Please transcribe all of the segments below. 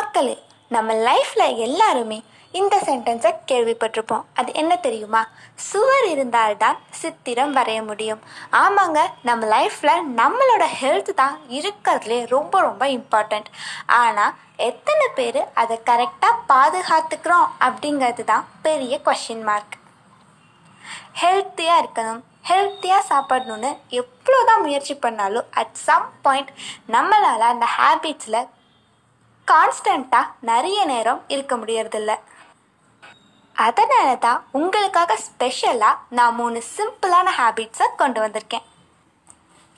மக்களே நம்ம லைஃப்பில் எல்லாருமே இந்த சென்டென்ஸை கேள்விப்பட்டிருப்போம். அது என்ன தெரியுமா? சுவர் இருந்தால்தான் சித்திரம் வரைய முடியும். ஆமாங்க நம்ம லைஃப்பில் நம்மளோட ஹெல்த் தான் இருக்கிறதுலே ரொம்ப ரொம்ப இம்பார்ட்டண்ட் ஆனால் எத்தனை பேர் அதை கரெக்டாக பாதுகாத்துக்கிறோம் அப்படிங்கிறது தான் பெரிய கொஷின் மார்க் ஹெல்த்தியாக இருக்கணும் ஹெல்த்தியாக சாப்பிடணுன்னு எவ்வளோ தான் முயற்சி பண்ணாலும் அட் சம் பாயிண்ட் நம்மளால் அந்த ஹேபிட்ஸில் கான்ஸ்டண்ட்டாக நிறைய நேரம் இருக்க முடியறதில்ல. அதனால தான் உங்களுக்காக ஸ்பெஷலாக நான் மூணு சிம்பிளான ஹேபிட்ஸை கொண்டு வந்திருக்கேன்.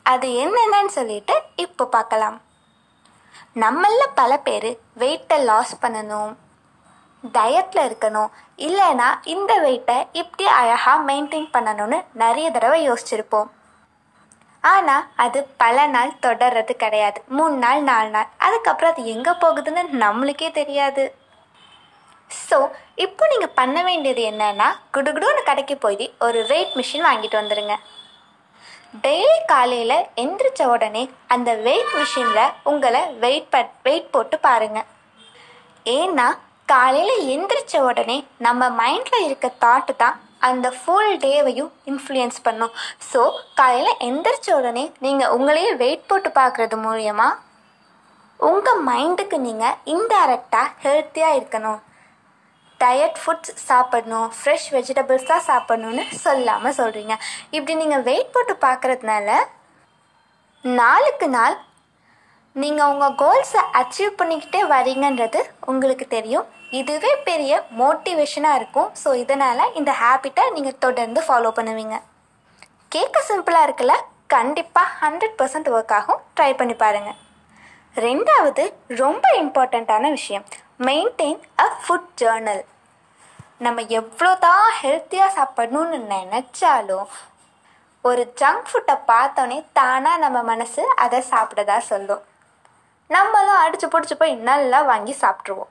அது என்னென்னு சொல்லிட்டு இப்போ பார்க்கலாம். நம்மள பல பேர் வெயிட்டை லாஸ் பண்ணணும் டயட்டில் இருக்கணும் இல்லைன்னா இந்த வெயிட்டை இப்படி அழகாக மெயின்டைன் பண்ணணும்னு நிறைய தடவை யோசிச்சிருப்போம். ஆனால் அது பல நாள் தொடர்றது கிடையாது. மூணு நாள் நாலு நாள். அதுக்கப்புறம் அது எங்கே போகுதுன்னு நம்மளுக்கே தெரியாது. ஸோ இப்போ நீங்கள் பண்ண வேண்டியது என்னன்னா குடுகுடுன்னு கடைக்கு போய் ஒரு வெயிட் மிஷின் வாங்கிட்டு வந்துடுங்க டெய்லி காலையில் எந்திரிச்ச உடனே அந்த வெயிட் மிஷினில் உங்களை வெயிட் ப வெயிட் போட்டு பாருங்கள் ஏன்னா காலையில் எந்திரிச்ச உடனே நம்ம மைண்டில் இருக்க தாட்டு தான் அந்த ஃபுல் டேவையும் இன்ஃப்ளூயன்ஸ் பண்ணும். ஸோ காலையில் எந்திரிச்ச உடனே நீங்கள் உங்களையே வெயிட் போட்டு பார்க்குறது மூலியமாக உங்கள் மைண்டுக்கு நீங்கள் இன்டைரக்டாக ஹெல்த்தியாக இருக்கணும். டயட் ஃபுட்ஸ் சாப்பிடணும் ஃப்ரெஷ் வெஜிடபிள்ஸ் தான் சாப்பிடணும்னு சொல்லாமல் சொல்கிறீங்க இப்படி நீங்கள் வெயிட் போட்டு பார்க்குறதுனால நாளுக்கு நாள் நீங்கள் உங்கள் கோல்ஸை அச்சீவ் பண்ணிக்கிட்டே வரீங்கன்றது உங்களுக்கு தெரியும். இதுவே பெரிய மோட்டிவேஷனாக இருக்கும். ஸோ இதனால் இந்த ஹேபிட்டை நீங்கள் தொடர்ந்து ஃபாலோ பண்ணுவீங்க. கேட்க சிம்பிளாக இருக்குல்ல? கண்டிப்பாக ஹண்ட்ரட் பர்சன்ட் ஒர்க் ஆகும். ட்ரை பண்ணி பாருங்கள் ரெண்டாவது ரொம்ப இம்பார்ட்டண்ட்டான விஷயம். மெயின்டைன் அ ஃபுட் ஜேர்னல் நம்ம எவ்வளோ தான் ஹெல்த்தியாக சாப்பிடணும்னு நினச்சாலும் ஒரு ஜங்க் ஃபுட்டை பார்த்தோன்னே தானாக நம்ம மனசு அதை சாப்பிடதா சொல்லும். நம்மளும் அடிச்சு பிடிச்சி போய் நல்லா வாங்கி சாப்பிட்ருவோம்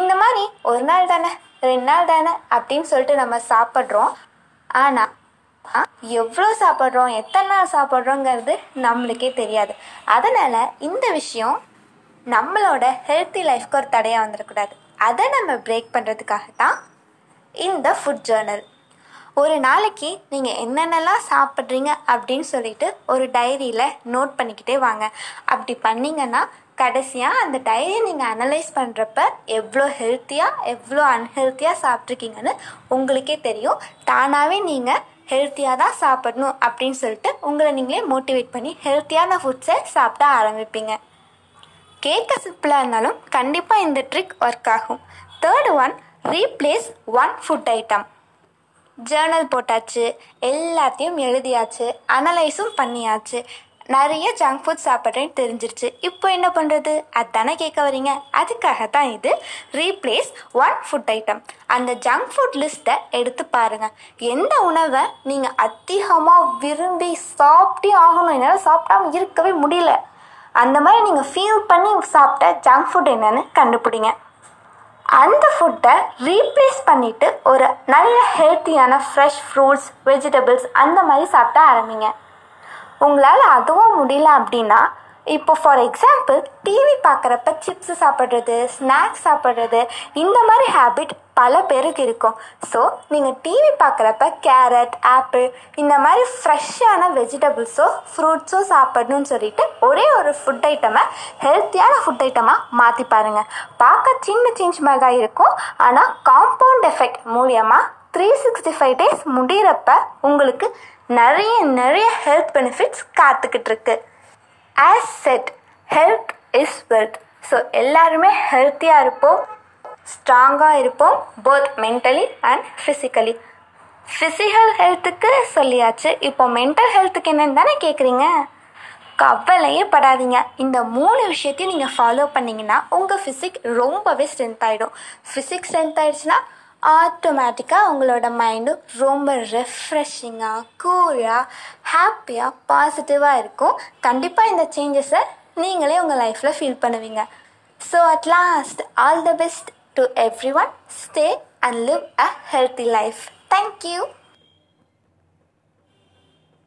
இந்த மாதிரி ஒரு நாள் தானே ரெண்டு நாள் தானே அப்படின்னு சொல்லிட்டு நம்ம சாப்பிட்றோம். ஆனால் எவ்வளோ சாப்பிட்றோம் எத்தனை நாள் சாப்பிட்றோங்கிறது நம்மளுக்கே தெரியாது. அதனால் இந்த விஷயம் நம்மளோட ஹெல்த்தி லைஃப்க்கு ஒரு தடையாக வந்துடக்கூடாது அதை நம்ம பிரேக் பண்ணுறதுக்காக தான் இந்த ஃபுட் ஜேர்னல் ஒரு நாளைக்கு நீங்கள் என்னென்னலாம் சாப்பிட்றீங்க அப்படின்னு சொல்லிட்டு ஒரு டைரியில் நோட் பண்ணிக்கிட்டே வாங்க. அப்படி பண்ணிங்கன்னா கடைசியாக அந்த டைரியை நீங்கள் அனலைஸ் பண்ணுறப்ப எவ்வளோ ஹெல்த்தியாக எவ்வளோ அன்ஹெல்த்தியாக சாப்பிட்ருக்கீங்கன்னு உங்களுக்கே தெரியும். தானாகவே நீங்கள் ஹெல்த்தியாக தான் சாப்பிடணும் அப்படின்னு சொல்லிட்டு உங்களை நீங்களே மோட்டிவேட் பண்ணி ஹெல்த்தியான ஃபுட்ஸை சாப்பிட ஆரம்பிப்பீங்க. கேட்க சிம்பிளாக இருந்தாலும் கண்டிப்பாக இந்த ட்ரிக் ஒர்க் ஆகும். Third one replace one food item journal போட்டாச்சு எல்லாத்தையும் எழுதியாச்சு அனலைஸும் பண்ணியாச்சு. நிறைய ஜங்க் ஃபுட் சாப்பிட்றேன்னு தெரிஞ்சிருச்சு. இப்போ என்ன பண்ணுறது அதானே கேட்க வரீங்க அதுக்காக தான் இது ரீப்ளேஸ் ஒன் ஃபுட் ஐட்டம் அந்த ஜங்க் ஃபுட் லிஸ்ட்டை எடுத்து பாருங்கள் எந்த உணவை நீங்கள் அதிகமாக விரும்பி சாப்பிட்டே ஆகணும்? என்னால் சாப்பிடாமல் இருக்கவே முடியல. அந்த மாதிரி நீங்கள் ஃபீல் பண்ணி சாப்பிட்ட ஜங்க் ஃபுட் என்னன்னு கண்டுபிடிங்க. அந்த ஃபுட்டை ரீப்ளேஸ் பண்ணிவிட்டு ஒரு நல்ல ஹெல்த்தியான ஃப்ரெஷ் ஃப்ரூட்ஸ் வெஜிடபிள்ஸ் அந்த மாதிரி சாப்பிட ஆரம்பிங்க. உங்களால் அதுவும் முடியல அப்படின்னா இப்போ ஃபார் எக்ஸாம்பிள் டிவி பார்க்குறப்ப சிப்ஸ் சாப்பிட்றது ஸ்நாக்ஸ் சாப்பிட்றது இந்த மாதிரி ஹேபிட் பல பேருக்கு இருக்கும். ஸோ நீங்கள் டிவி பார்க்குறப்ப கேரட் ஆப்பிள் இந்த மாதிரி ஃப்ரெஷ்ஷான வெஜிடபிள்ஸோ ஃப்ரூட்ஸோ சாப்பிடணும்னு சொல்லிட்டு ஒரே ஒரு ஃபுட் ஐட்டமை ஹெல்த்தியான ஃபுட் ஐட்டமாக மாற்றி பாருங்கள் பார்க்க சின்ன சேஞ்ச் மாதிரி தான் இருக்கும். ஆனால் காம்பவுண்ட் எஃபெக்ட் மூலியமாக த்ரீ சிக்ஸ்டி ஃபைவ் டேஸ் முடிகிறப்ப உங்களுக்கு நிறைய நிறைய ஹெல்த் பெனிஃபிட்ஸ் காத்துக்கிட்டு இருக்குது as said health is wealth so எல்லாருமே ஹெல்த்தியாக இருப்போம் ஸ்ட்ராங்காக இருப்போம் both mentally and physically physical ஹெல்த்துக்கு சொல்லியாச்சு. இப்போ மென்டல் ஹெல்த்துக்கு என்னன்னு தானே கேட்குறீங்க கவலையே படாதீங்க. இந்த மூணு விஷயத்தையும் நீங்கள் ஃபாலோ பண்ணிங்கன்னா உங்கள் ஃபிசிக் ரொம்பவே ஸ்ட்ரென்த் ஆகிடும் ஃபிசிக் ஸ்ட்ரென்த் ஆகிடுச்சுன்னா ஆட்டோமேட்டிக்காக உங்களோட மைண்டும் ரொம்ப ரெஃப்ரெஷிங்காக கூலாக ஹாப்பியாக பாசிட்டிவாக இருக்கும். கண்டிப்பாக இந்த சேஞ்சஸை நீங்களே உங்கள் லைஃப்பில் ஃபீல் பண்ணுவீங்க. So at last all the best to everyone stay and live a healthy life thank you